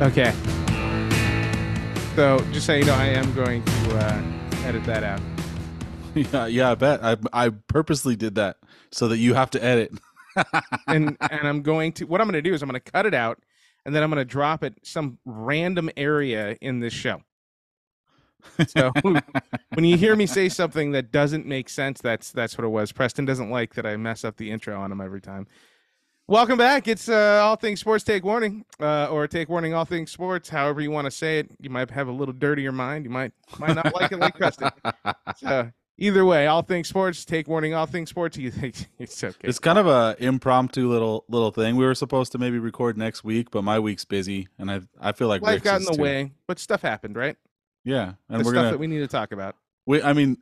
Okay. So just so you know, I am going to uh, edit that out. yeah, yeah, I bet. I I purposely did that so that you have to edit. and and I'm going to what I'm going to do is I'm going to cut it out, and then I'm going to drop it some random area in this show. So when you hear me say something that doesn't make sense, that's that's what it was. Preston doesn't like that I mess up the intro on him every time. Welcome back. It's uh, all things sports. Take warning, uh, or take warning. All things sports. However you want to say it. You might have a little dirtier mind. You might might not like it like Preston. So either way, all things sports. Take warning. All things sports. You think it's okay? It's kind of a impromptu little little thing. We were supposed to maybe record next week, but my week's busy, and I I feel like Life Rick's got in the too. way, but stuff happened, right? Yeah, and the we're stuff gonna. that we need to talk about. We, I mean,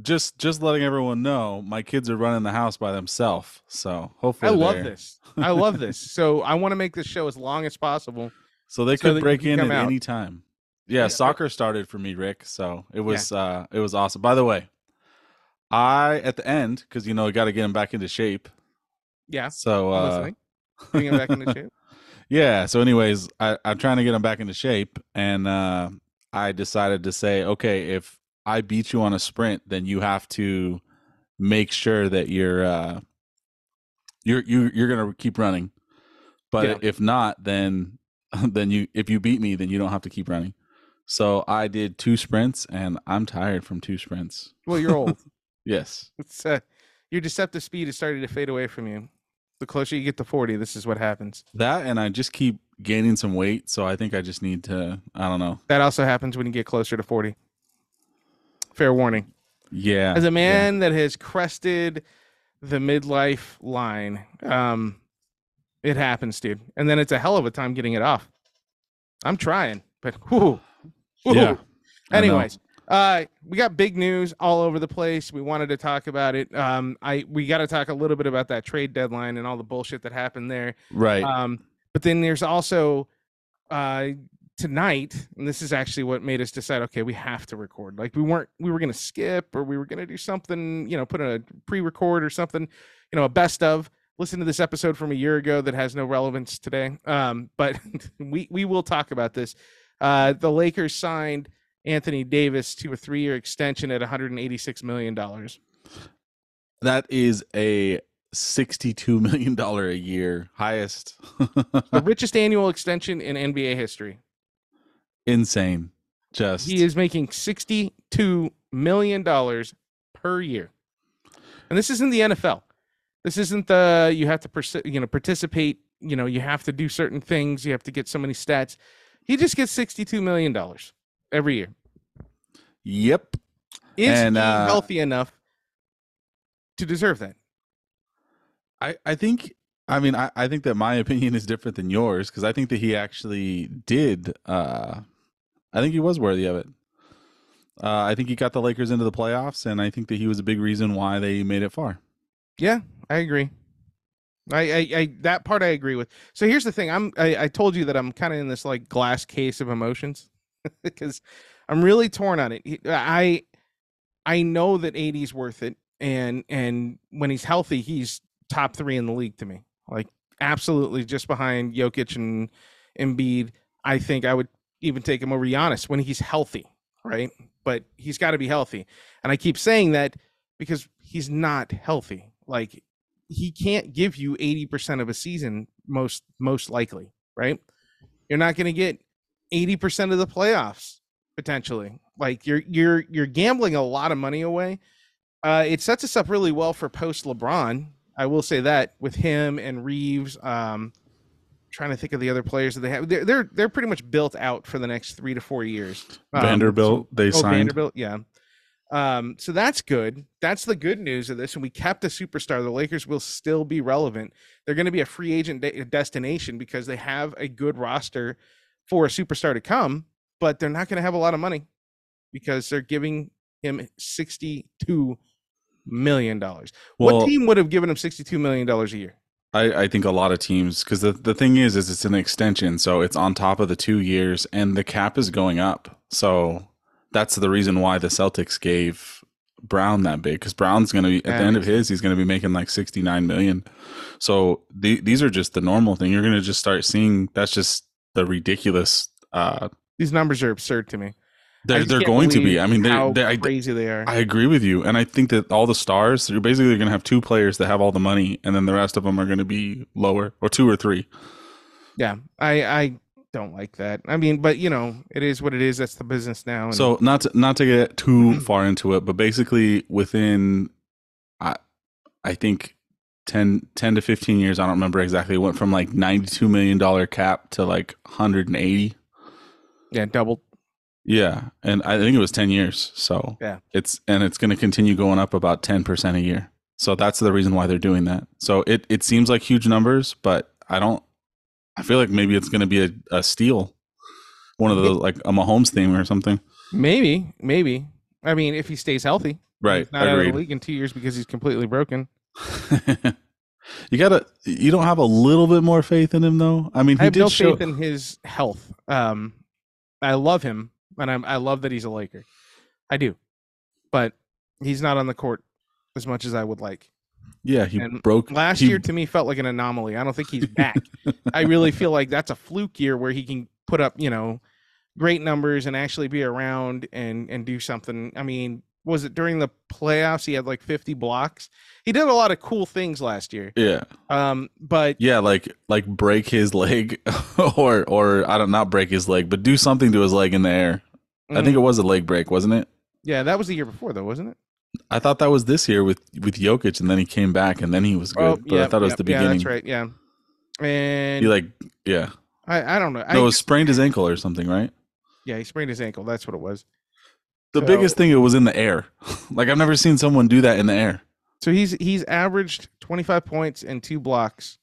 just just letting everyone know, my kids are running the house by themselves. So hopefully, I love they're- this. I love this. So I want to make this show as long as possible. So they so could break in at out. any time. Yeah, Yeah. soccer started for me, Rick. So it was uh it was awesome. By the way, I at the end because you know i got to get him back into shape. Yeah, So uh. Bring him back into shape. yeah. So anyways, I, I'm trying to get him back into shape, and uh, I decided to say, okay, if I beat you on a sprint, then you have to make sure that you're uh, you're you you're gonna keep running. But Yeah. if not, then then you if you beat me, then you don't have to keep running. So I did two sprints, and I'm tired from two sprints. Well, you're old. Yes. It's uh, your deceptive speed is starting to fade away from you. The closer you get to 40, this is what happens. That and I just keep gaining some weight, so I think I just need to I don't know. That also happens when you get closer to 40. Fair warning. Yeah. As a man that has crested the midlife line, um, it happens, dude. And then it's a hell of a time getting it off. I'm trying, but whew. Yeah, Anyways, uh, we got big news all over the place. We wanted to talk about it. Um, I we got to talk a little bit about that trade deadline and all the bullshit that happened there. Right. Um, but then there's also uh tonight, and this is actually what made us decide, okay, we have to record. Like we weren't we were gonna skip or we were gonna do something, you know, put a pre-record or something, you know, a best of. Listen to this episode from a year ago that has no relevance today. Um, but we we will talk about this. Uh the Lakers signed Anthony Davis to a three-year extension at 186 million dollars. That is a sixty-two million dollar a year highest. The richest annual extension in NBA history. Insane. Just He is making sixty-two million dollars per year, and this isn't the NFL. This isn't the you have to persi- you know participate. You know you have to do certain things. You have to get so many stats. He just gets sixty-two million dollars every year. Yep. Is And, he uh, healthy enough to deserve that? I I think I mean I, I think that my opinion is different than yours because I think that he actually did. uh I think he was worthy of it. Uh, I think he got the Lakers into the playoffs, and I think that he was a big reason why they made it far. Yeah, I agree. I, I, I that part I agree with. So here's the thing. I'm I, I told you that I'm kind of in this like glass case of emotions because I'm really torn on it. I I know that AD's worth it, and and when he's healthy, he's top three in the league to me. Like absolutely, just behind Jokic and Embiid. I think I would even take him over Giannis when he's healthy, right? But he's got to be healthy, and I keep saying that because he's not healthy. Like he can't give you 80% of a season most most likely, right? You're not going to get 80% of the playoffs potentially. Like you're you're you're gambling a lot of money away. Uh it sets us up really well for post LeBron. I will say that with him and Reaves um trying to think of the other players that they have. They're they're, they're pretty much built out for the next 3 to 4 years. Um, Vanderbilt, they oh, signed. Vanderbilt, yeah. Um, so that's good. That's the good news of this. And we kept a superstar. The Lakers will still be relevant. They're going to be a free agent de- destination because they have a good roster for a superstar to come, but they're not going to have a lot of money because they're giving him sixty-two million dollars. Well- what team would have given him sixty-two million dollars a year? I, I think a lot of teams because the, the thing is is it's an extension so it's on top of the two years and the cap is going up. So that's the reason why the celtics gave brown that big because brown's going to be at the end of his he's going to be making like 69 million. So the, these are just the normal thing. You're going to just start seeing that's just the ridiculous uh These numbers are absurd to me. They're, they're going to be i mean how they, they I, crazy they are. I agree with you, and I think that all the stars you're basically going to have two players that have all the money, and then the rest of them are going to be lower, or two or three. Yeah, I I don't like that. I mean, but you know, it is what it is. That's the business now. And So not to, not to get too far into it, but basically within, I I think 10, 10 to fifteen years, I don't remember exactly. It went from like ninety two million dollar cap to like hundred and eighty. yeah, double. Yeah, and I think it was ten years. So Yeah. it's and it's going to continue going up about ten percent a year. So that's the reason why they're doing that. So it it seems like huge numbers, but I don't. I feel like maybe it's going to be a, a steal, one of the like a Mahomes theme or something. Maybe, maybe. I mean, if he stays healthy, Right. He's not out of the league in two years because he's completely broken. you gotta. You don't have a little bit more faith in him though. I mean, I he have did no show. faith in his health. Um, I love him, and I'm I love that he's a Laker. I do, but he's not on the court as much as I would like. yeah, he and broke Last he- year to me felt like an anomaly. I don't think he's back. I really feel like that's a fluke year where he can put up, you know, great numbers and actually be around and and do something. I mean, was it during the playoffs he had like 50 blocks? He did a lot of cool things last year. Yeah, Um, but yeah, like like break his leg, or or I don't not break his leg, but do something to his leg in the air. I think mm, it was a leg break, wasn't it? yeah, that was the year before though, wasn't it? I thought that was this year with with Jokic, and then he came back, and then he was good. but I thought it was yep, the Oh, Yeah, beginning. that's right. Yeah. And He like, yeah, I, I don't know. I no, it just- sprained his ankle or something, right? yeah, he sprained his ankle. That's what it was. The So- biggest thing it was in the air. like I've never seen someone do that in the air. So he's he's averaged 25 points and two blocks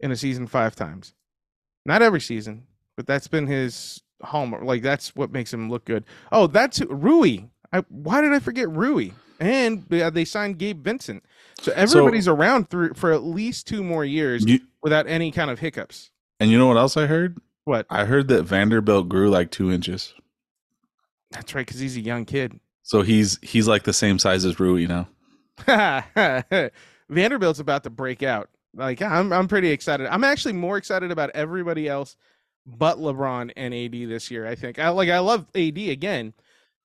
in a season five times. Not every season, but that's been his hallmark. Like that's what makes him look good. Oh, that's Rui. I, why did I forget Rui? And they signed Gabe Vincent. So everybody's around through for at least two more years You, without any kind of hiccups. and you know what else I heard? What? I heard that Vanderbilt grew like two inches. That's right, because he's a young kid. So he's he's like the same size as Rui now. Vanderbilt's about to break out. Like I'm I'm pretty excited. I'm actually more excited about everybody else but LeBron and AD this year, I think. I like I love AD again,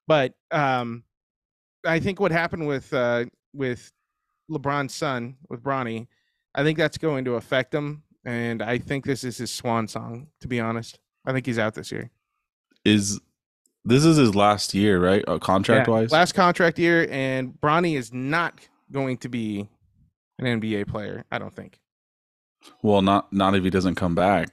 but um I think what happened with uh with LeBron's son, with Bronny, I think that's going to affect him and I think this is his swan song, to be honest. I think he's out this year. Is this is his last year, right? Uh, Yeah, contract wise. Last contract year, and Bronny is not going to be an NBA player, I don't think. well, not not if he doesn't come back.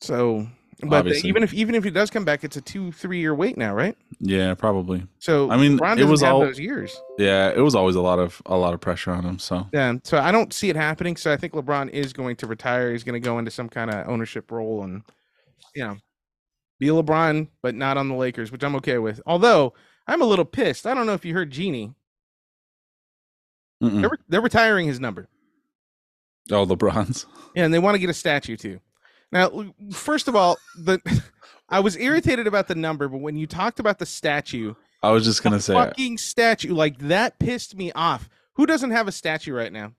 So, but the- even if even if he does come back, it's a two three year wait now, right? Yeah, probably. So I mean, LeBron it doesn't was have all- those years. Yeah, it was always a lot of a lot of pressure on him. So Yeah, so I don't see it happening. So I think LeBron is going to retire. He's going to go into some kind of ownership role and, you know, be LeBron, but not on the Lakers, which I'm okay with. Although I'm a little pissed. I don't know if you heard Jeanie. They're, they're retiring his number. oh, LeBron's. Yeah, and they want to get a statue too. Now, first of all, the I was irritated about the number, but when you talked about the statue, I was just gonna say fucking statue, like that pissed me off. Who doesn't have a statue right now?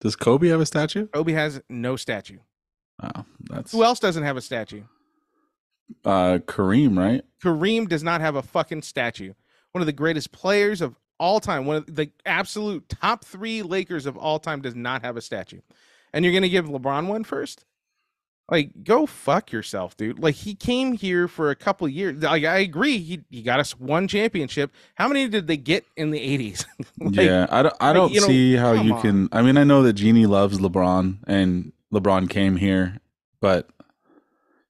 Does Kobe have a statue? Kobe has no statue. Oh, that's Who else doesn't have a statue? uh Kareem, right? Kareem does not have a fucking statue. One of the greatest players of all time, one of the absolute top three Lakers of all time, does not have a statue. And you're gonna give LeBron one first? Like, go fuck yourself, dude. Like he came here for a couple years. Like I agree, he he got us one championship. How many did they get in the 80s? Like, yeah, I don't. I don't you know, see how you on. can. I mean, I know that Jeanie loves LeBron, and LeBron came here, but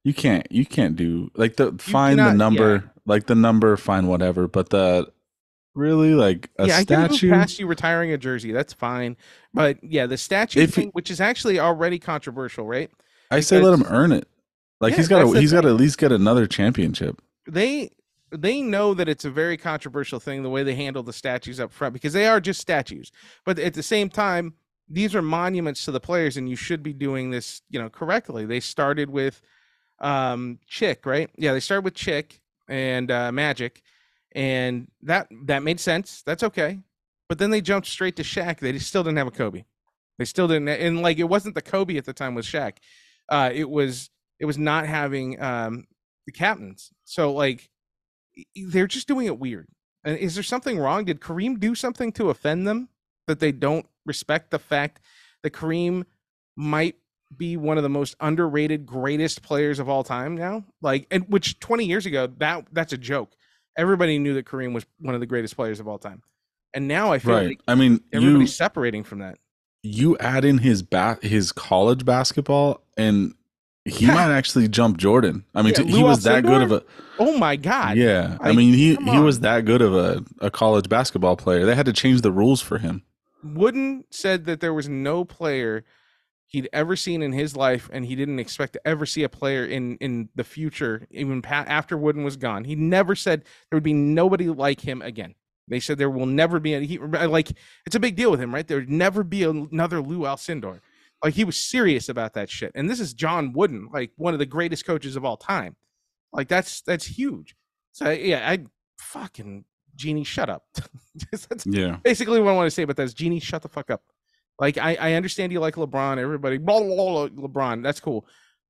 you can't. You can't do like the find the cannot- number like the number, find whatever. But the really like a yeah, I statue. past you retiring a jersey. That's fine. But yeah, the statue thing, he- which is actually already controversial, right? I say let him earn it. Like Yeah, he's got to he's got to at least get another championship. They they know that it's a very controversial thing the way they handle the statues up front because they are just statues. But at the same time, these are monuments to the players, and you should be doing this, you know, correctly. They started with um Chick, right? Yeah, they started with Chick and uh Magic, and that that made sense. That's okay. But then they jumped straight to Shaq. They still didn't have a Kobe. They still didn't, and like it wasn't the Kobe at the time with Shaq. Uh, it was it was not having um the captains. So like they're just doing it weird. And is there something wrong? Did Kareem do something to offend them that they don't respect the fact that Kareem might be one of the most underrated greatest players of all time now? Like and which 20 years ago that that's a joke. Everybody knew that Kareem was one of the greatest players of all time. And now I feel Right. like I mean, you everybody's separating from that. You add in his bat his college basketball and he Yeah. might actually jump Jordan. I mean, Yeah, t- he was that good of a Oh my god. yeah. I like, mean, he he was that good of a, a college basketball player. They had to change the rules for him. Wooden said that there was no player he'd ever seen in his life, and he didn't expect to ever see a player in in the future, even after Wooden was gone. He never said there would be nobody like him again. They said there will never be. A, he like it's a big deal with him, right? There would never be another Lou Alcindor. Like he was serious about that shit. And this is John Wooden, like one of the greatest coaches of all time. Like that's that's huge. So yeah, I fucking Jeanie, shut up. that's Yeah. basically what I want to say about that is Jeanie, shut the fuck up. Like I, I understand you like LeBron, everybody blah, blah, blah, LeBron. That's cool.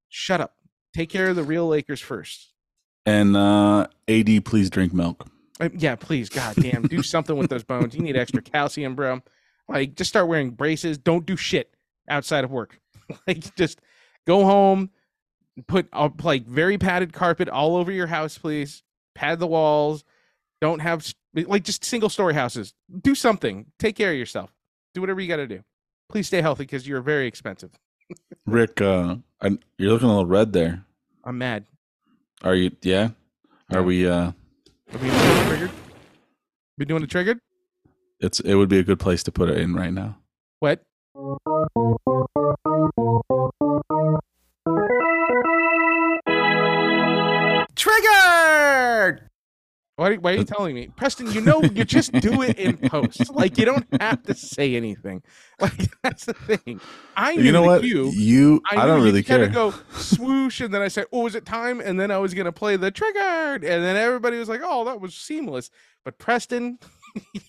Shut up. Take care of the real Lakers first. And uh AD, please drink milk. Uh, yeah, please, god damn, do something with those bones. You need extra calcium, bro. Like just start wearing braces. Don't do shit outside of work. like just go home, put uh, like very padded carpet all over your house, please. Pad the walls. Don't have like just single story houses. Do something. Take care of yourself. Do whatever you got to do. Please stay healthy because you're very expensive. Rick, uh I, you're looking a little red there. I'm mad. Are you yeah? Yeah. Are we uh Are we doing triggered? We doing it triggered? it's it would be a good place to put it in right now. What? Why, why are you telling me? Preston, you know, you just do it in post. Like, you don't have to say anything. Like, that's the thing. I knew you know what? cue. You I, knew don't really care. to go swoosh, and then I said, "Oh, is it time?" And then I was gonna play the triggered, and then everybody was like, "Oh, that was seamless." But Preston,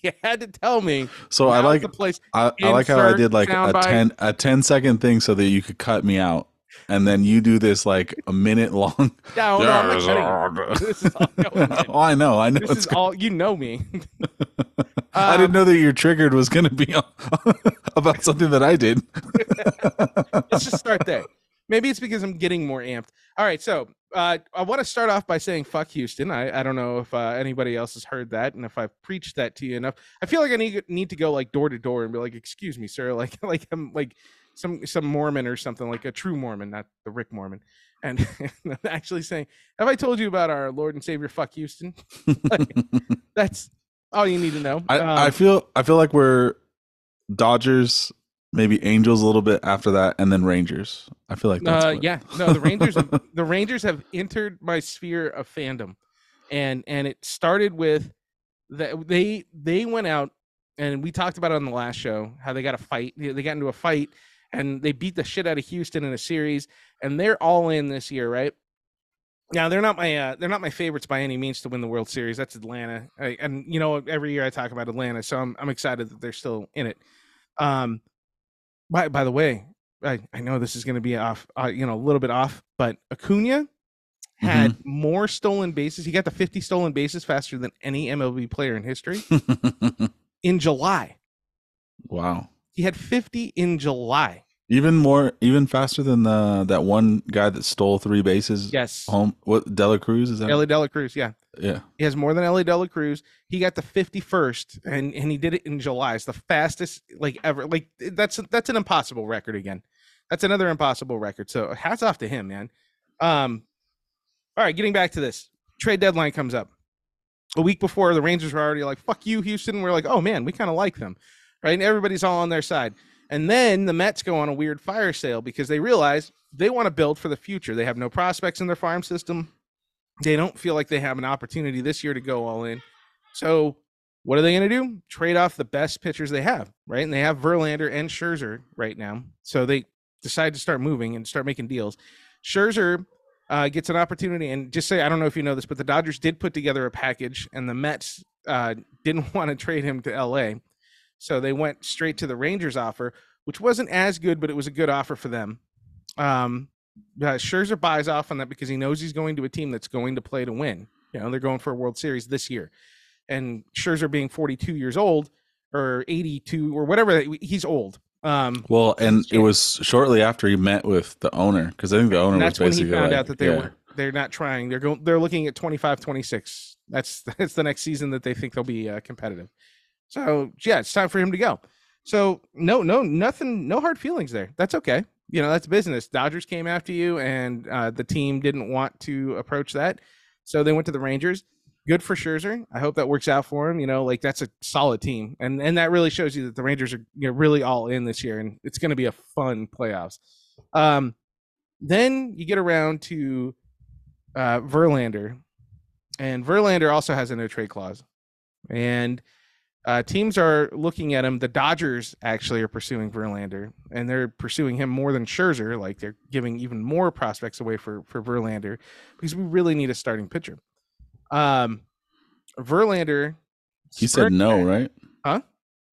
you had to tell me. so I like the place. I, I like how I did like a 10 a 10 second thing so that you could cut me out and then you do this like a minute long No, no, I'm not cutting. This is all going in. oh i know i know This it's is all you know me. i didn't know that your triggered was going to be about something that i did Let's just start there. Maybe it's because I'm getting more amped. All right, so uh, I want to start off by saying "fuck Houston." I, I don't know if uh, anybody else has heard that, and if I've preached that to you enough. I feel like I need need to go like door to door and be like, "Excuse me, sir," like like I'm like some some Mormon or something, like a true Mormon, not the Rick Mormon, and actually saying, "Have I told you about our Lord and Savior? Fuck Houston." That's all you need to know. I, Um, I feel i feel like we're dodgers maybe angels a little bit after that and then rangers i feel like that's uh, yeah, no, the Rangers, have, the Rangers have entered my sphere of fandom, and and it started with that they they went out and we talked about it on the last show how they got a fight, they got into a fight, and they beat the shit out of Houston in a series, and they're all in this year, right? Now they're not my uh, they're not my favorites by any means to win the World Series. That's Atlanta, I, and you know every year I talk about Atlanta, so I'm I'm excited that they're still in it. Um, by by the way, I, I know this is going to be off, uh, you know, a little bit off, but Acuna had more stolen bases. He got the 50 stolen bases faster than any MLB player in history in July. wow He had 50 in July. even more even faster than the that one guy that stole three bases Yes. home what dela cruz is that Ellie Dela Cruz, yeah. yeah He has more than Elly De La Cruz. He got the 51st and and he did it in July. It's the fastest like ever. Like that's that's an impossible record again. That's another impossible record. So hats off to him, man. Um all right, getting back to this. Trade deadline comes up. a week before the Rangers were already like, fuck you, Houston. We're like, oh man, we kind of like them. Right. And everybody's all on their side. And then the Mets go on a weird fire sale because they realize they want to build for the future. They have no prospects in their farm system. They don't feel like they have an opportunity this year to go all in. So what are they going to do? Trade off the best pitchers they have, right? And they have Verlander and Scherzer right now. So they decide to start moving and start making deals. Scherzer uh, gets an opportunity, and just say I don't know if you know this, but the Dodgers did put together a package, and the Mets uh, didn't want to trade him to LA, so they went straight to the Rangers offer, which wasn't as good, but it was a good offer for them. Um, uh, Scherzer buys off on that because he knows he's going to a team that's going to play to win. You know, they're going for a World Series this year, and Scherzer being 42 years old or 82 or whatever, he's old. Um, well, and it was shortly after he met with the owner because I think the owner that's was basically when he found like, out that they yeah. were they're not trying. They're going. They're looking at 25, 26. That's that's the next season that they think they'll be uh, competitive. So yeah, it's time for him to go. So no, no, nothing, no hard feelings there. That's okay. You know, that's business. Dodgers came after you, and uh, the team didn't want to approach that, so they went to the Rangers. Good for Scherzer. I hope that works out for him. You know, like that's a solid team, and and that really shows you that the Rangers are you know, really all in this year, and it's going to be a fun playoffs. Um, then you get around to uh, Verlander, and Verlander also has a no trade clause, and uh, teams are looking at him. The Dodgers actually are pursuing Verlander, and they're pursuing him more than Scherzer. Like they're giving even more prospects away for for Verlander because we really need a starting pitcher. Um, Verlander. He said no, right? Huh?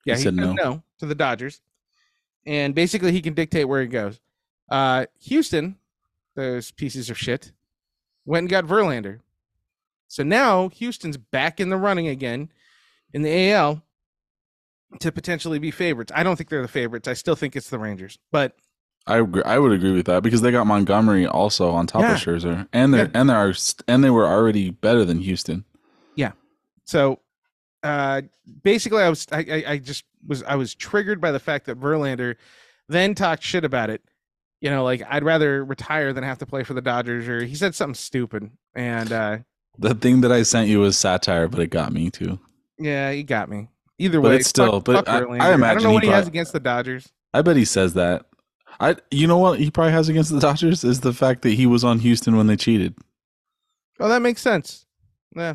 Yeah, He he, said said no. no. to the Dodgers, and basically he can dictate where he goes. Uh, Houston, those pieces of shit, went and got Verlander. So now Houston's back in the running again in the AL to potentially be favorites. I don't think they're the favorites. I still think it's the Rangers, but I agree, I would agree with that because they got Montgomery also on top Yeah. of Scherzer, and they are and they are and they were already better than Houston. Yeah. So uh basically I was I, I I just was I was triggered by the fact that Verlander then talked shit about it. You know, like I'd rather retire than have to play for the Dodgers or he said something stupid. And uh The thing that I sent you was satire, but it got me too. Yeah, he got me. Either But way, it's still- fuck, but fuck I- I Verlander. I, don't imagine know he what he has against the Dodgers. I bet he says that. I you know what he probably has against the Dodgers is the fact that he was on Houston when they cheated. Oh, that makes sense. Yeah,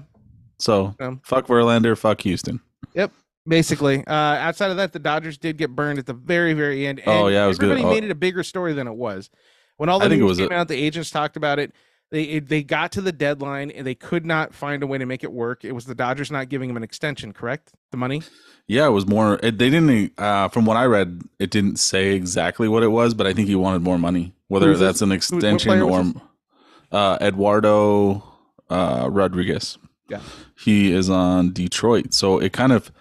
So Um, fuck Verlander, fuck Houston. Yep. Basically. Uh outside of that, the Dodgers did get burned at the very, very end. Oh, yeah, it was good. Everybody Oh. made it a bigger story than it was. When all the news came a- out, the agents talked about it. They they got to the deadline and they could not find a way to make it work. It was the Dodgers not giving them an extension, correct? The money. Yeah, it was more. It, they didn't. Uh, from what I read, it didn't say exactly what it was, but I think he wanted more money. Whether that's an extension or uh, Eduardo uh, Rodriguez. Yeah. he is on Detroit. So it kind of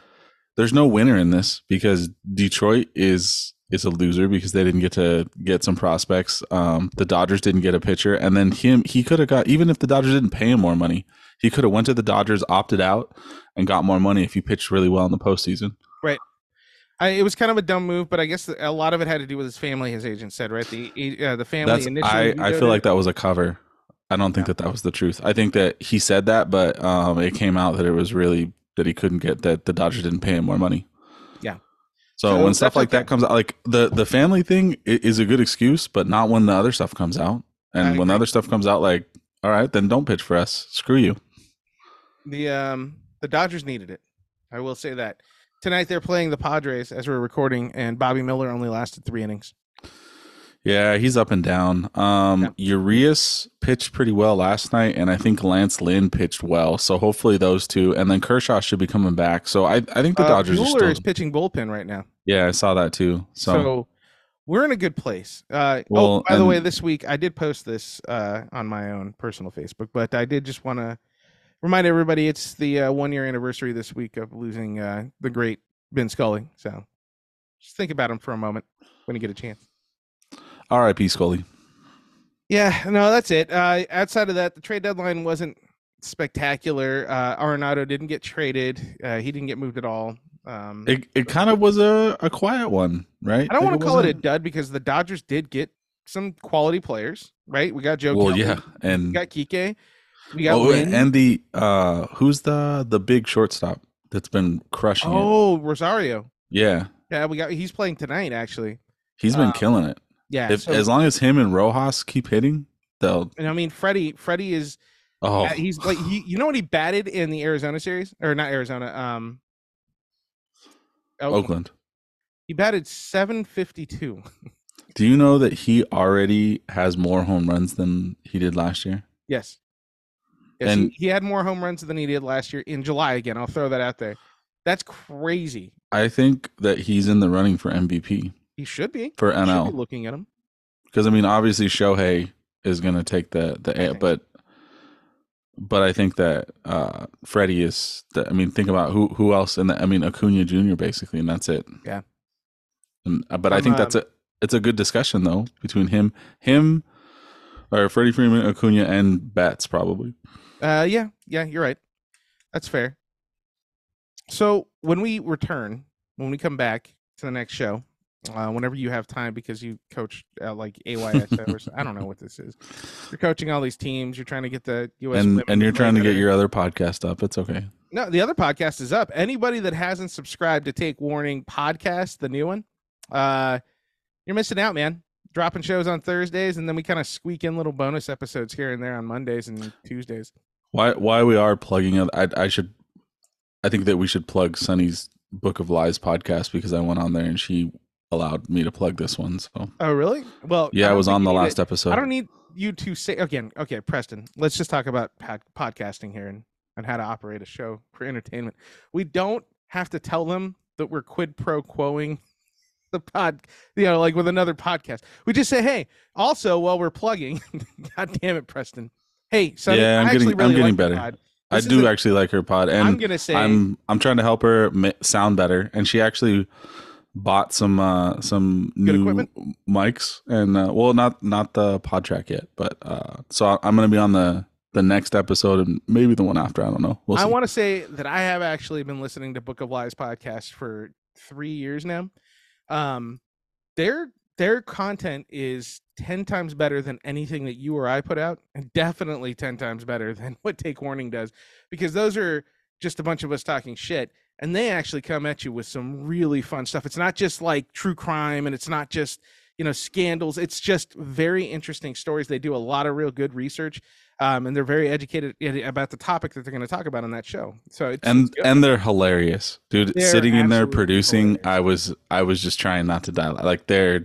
there's no winner in this because Detroit is is a loser because they didn't get to get some prospects. Um, the Dodgers didn't get a pitcher, and then him he could have got even if the Dodgers didn't pay him more money, he could have went to the Dodgers, opted out, and got more money if he pitched really well in the postseason. Right. I, it was kind of a dumb move, but I guess a lot of it had to do with his family. His agent said, right? The uh, the family That's initially. I, I feel like that was a cover. I don't think that that was the truth. I think that he said that, but um, it came out that it was really that he couldn't get that the Dodgers didn't pay him more money. Yeah. So, when stuff like that comes out, like the the family thing is a good excuse, but not when the other stuff comes out. And when the other stuff comes out, like, all right, then don't pitch for us. Screw you. the um the Dodgers needed it. I will say that tonight they're playing the Padres as we're recording, and Bobby Miller only lasted three innings. Yeah, he's up and down. Um, Urias pitched pretty well last night, and I think Lance Lynn pitched well. So hopefully those two, and then Kershaw should be coming back. So I, I think the Uh, Dodgers are still. is pitching bullpen right now, Yeah, I saw that too. so, So, we're in a good place. Uh, Well, oh, by the way, this week I did post this uh, on my own personal Facebook, but I did just want to remind everybody it's the uh, one year anniversary this week of losing uh, the great Vin Scully. So just think about him for a moment when you get a chance. R.I.P. Scully. Yeah, no, that's it. Uh, outside of that, the trade deadline wasn't spectacular. Uh, Arenado didn't get traded. Uh, he didn't get moved at all. Um, It it kind of was a, a quiet one, right? I don't want to call it a dud because the Dodgers did get some quality players, right? We got Joe. Well, Kelly, yeah, we and got Kike. We got Oh, and the uh, who's the the big shortstop that's been crushing it? oh Rosario. Yeah, Yeah, we got. He's playing tonight actually. he's been Um, killing it. Yeah. If so- as long as him and Rojas keep hitting, they'll. and I mean Freddie. Freddie is. Oh, he's like he. You know what he batted in the Arizona series or not Arizona? Um. Oakland. Oakland. He batted seven fifty two. Do you know that he already has more home runs than he did last year? Yes. Yes, And- he, he had more home runs than he did last year in July. Again, I'll throw that out there. That's crazy. I think that he's in the running for MVP He should be. for Should be NL looking at him. because I mean, obviously Shohei is going to take the the but but I think that uh Freddie is. The, I mean, think about who who else in the. I mean, Acuna Jr. basically, and that's it. Yeah. And, uh, but I I'm, think that's um, a it's a good discussion though between him him or Freddie Freeman, Acuna, and Betts probably. Uh, yeah, yeah, you're right. That's fair. So when we return, when we come back to the next show, uh, whenever you have time, because you coach uh, like AYSO or so, I don't know what this is. You're coaching all these teams. You're trying to get the U.S. and and you're trying to get your other podcast up. It's okay. No, the other podcast is up. Anybody that hasn't subscribed to Take Warning podcast, the new one, uh, you're missing out, man. Dropping shows on Thursdays, and then we kind of squeak in little bonus episodes here and there on Mondays and Tuesdays. Why why we are plugging it? I I should. I think that we should plug Sunny's Book of Lies podcast because I went on there and she allowed me to plug this one. So Oh, really? Well, yeah, I don't was on the last it- episode. I don't need you to say again. Okay, Preston. Let's just talk about pod- podcasting here and and how to operate a show for entertainment. We don't have to tell them that we're quid pro quoing the pod, you know, like with another podcast. We just say, hey, also while we're plugging, God damn it, Preston. Hey, so Yeah, I'm I getting- I'm getting like better. I do a- actually like her pod, and I'm gonna say I'm I'm trying to help her sound better, and she actually bought some uh some Good new equipment? mics, and uh, well, not not the pod track yet, but uh, so I'm gonna be on the the next episode and maybe the one after. I don't know. We'll. I want to say that I have actually been listening to Book of Lies podcast for three years now. Um, their their content is ten times better than anything that you or I put out, and definitely ten times better than what Take Warning does, because those are just a bunch of us talking shit, and they actually come at you with some really fun stuff. It's not just like true crime, and it's not just you know scandals. It's just very interesting stories. They do a lot of real good research. Um, and they're very educated about the topic that they're going to talk about on that show. So it's and it's and they're hilarious, dude. They're Sitting in there producing, hilarious. I was I was just trying not to die. Like they're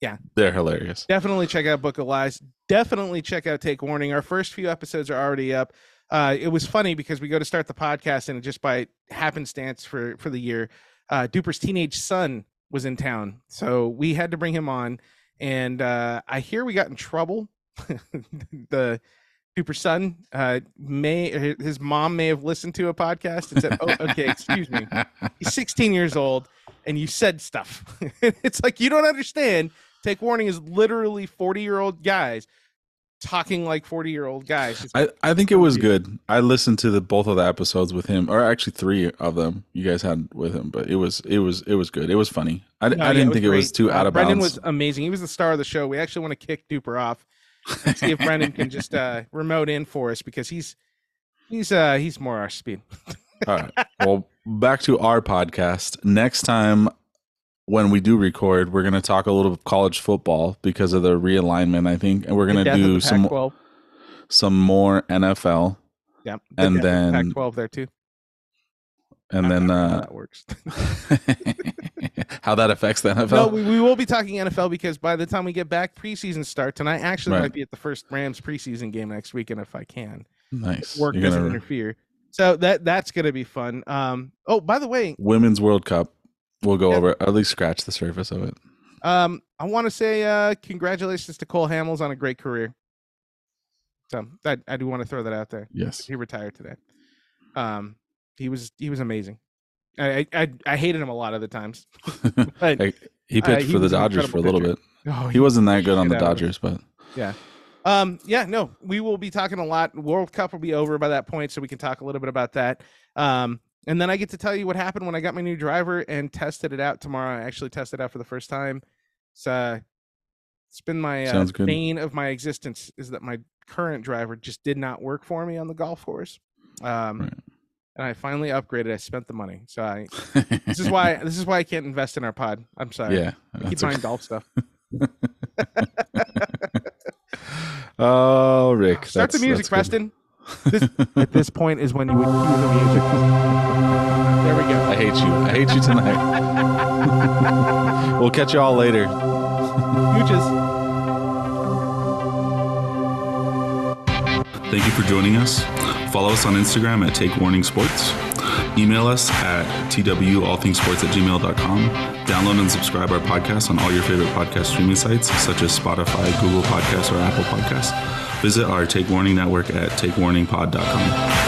Yeah. they're hilarious. definitely check out Book of Lies. Definitely check out Take Warning. Our first few episodes are already up. Uh, it was funny because we go to start the podcast and just by happenstance for for the year, uh, Duper's teenage son was in town, so we had to bring him on. And uh, I hear we got in trouble. the Duper's son uh, may his mom may have listened to a podcast and said, "Oh, okay, excuse me." he's 16 years old and you said stuff it's like you don't understand take warning is literally 40 year old guys talking like 40 year old guys I, I think it was good. I listened to the both of the episodes with him, or actually three of them you guys had with him. But it was it was it was good. It was funny. I, No, I yeah, didn't was think it was too Uh, out of brendan bounds. Brendan was amazing he was the star of the show we actually want to kick duper off see if brendan can just uh remote in for us because he's he's uh he's more our speed All right. Well, back to our podcast. Next time when we do record, we're going to talk a little college football because of the realignment, I think, and we're going to do some Pac-12. some more NFL, yeah and then- Pac 12 there too and I then don't how uh, that works how that affects the NFL. No, we, we will be talking NFL because by the time we get back, preseason starts, and I actually Right. might be at the first Rams preseason game next weekend if I can. nice. Work You're doesn't gonna- interfere, so that that's gonna be fun. Um. Oh, by the way, Women's World Cup. We'll go Yeah. over at least scratch the surface of it. um, I want to say uh, congratulations to Cole Hamels on a great career. So that I do want to throw that out there. Yes. He retired today. Um, he was he was amazing. I I, I, hated him a lot of the times. But he uh, pitched he for the Dodgers for a little pitcher. bit. oh, He wasn't that good on the shit out of it. Dodgers, but yeah. Um, yeah, no, we will be talking a lot. World Cup will be over by that point, so we can talk a little bit about that. Um, and then I get to tell you what happened when I got my new driver and tested it out tomorrow. I actually tested it out for the first time. It's uh, It's been my uh, bane of my existence is that my current driver just did not work for me on the golf course. Um, Right. and I finally upgraded. I spent the money, so I. This is why. This is why I can't invest in our pod. I'm sorry. yeah. I keep buying okay. golf stuff. Oh, Rick. Start the music. Preston. This, at this point is when you would cue the music. There we go. I hate you. I hate you tonight. we'll catch you all later. Gooches. Thank you for joining us. Follow us on Instagram at Take Warning Sports. Email us at twallthingsports at gmail.com. Download and subscribe our podcast on all your favorite podcast streaming sites, such as Spotify, Google Podcasts, or Apple Podcasts. Visit our Take Warning network at takewarningpod.com.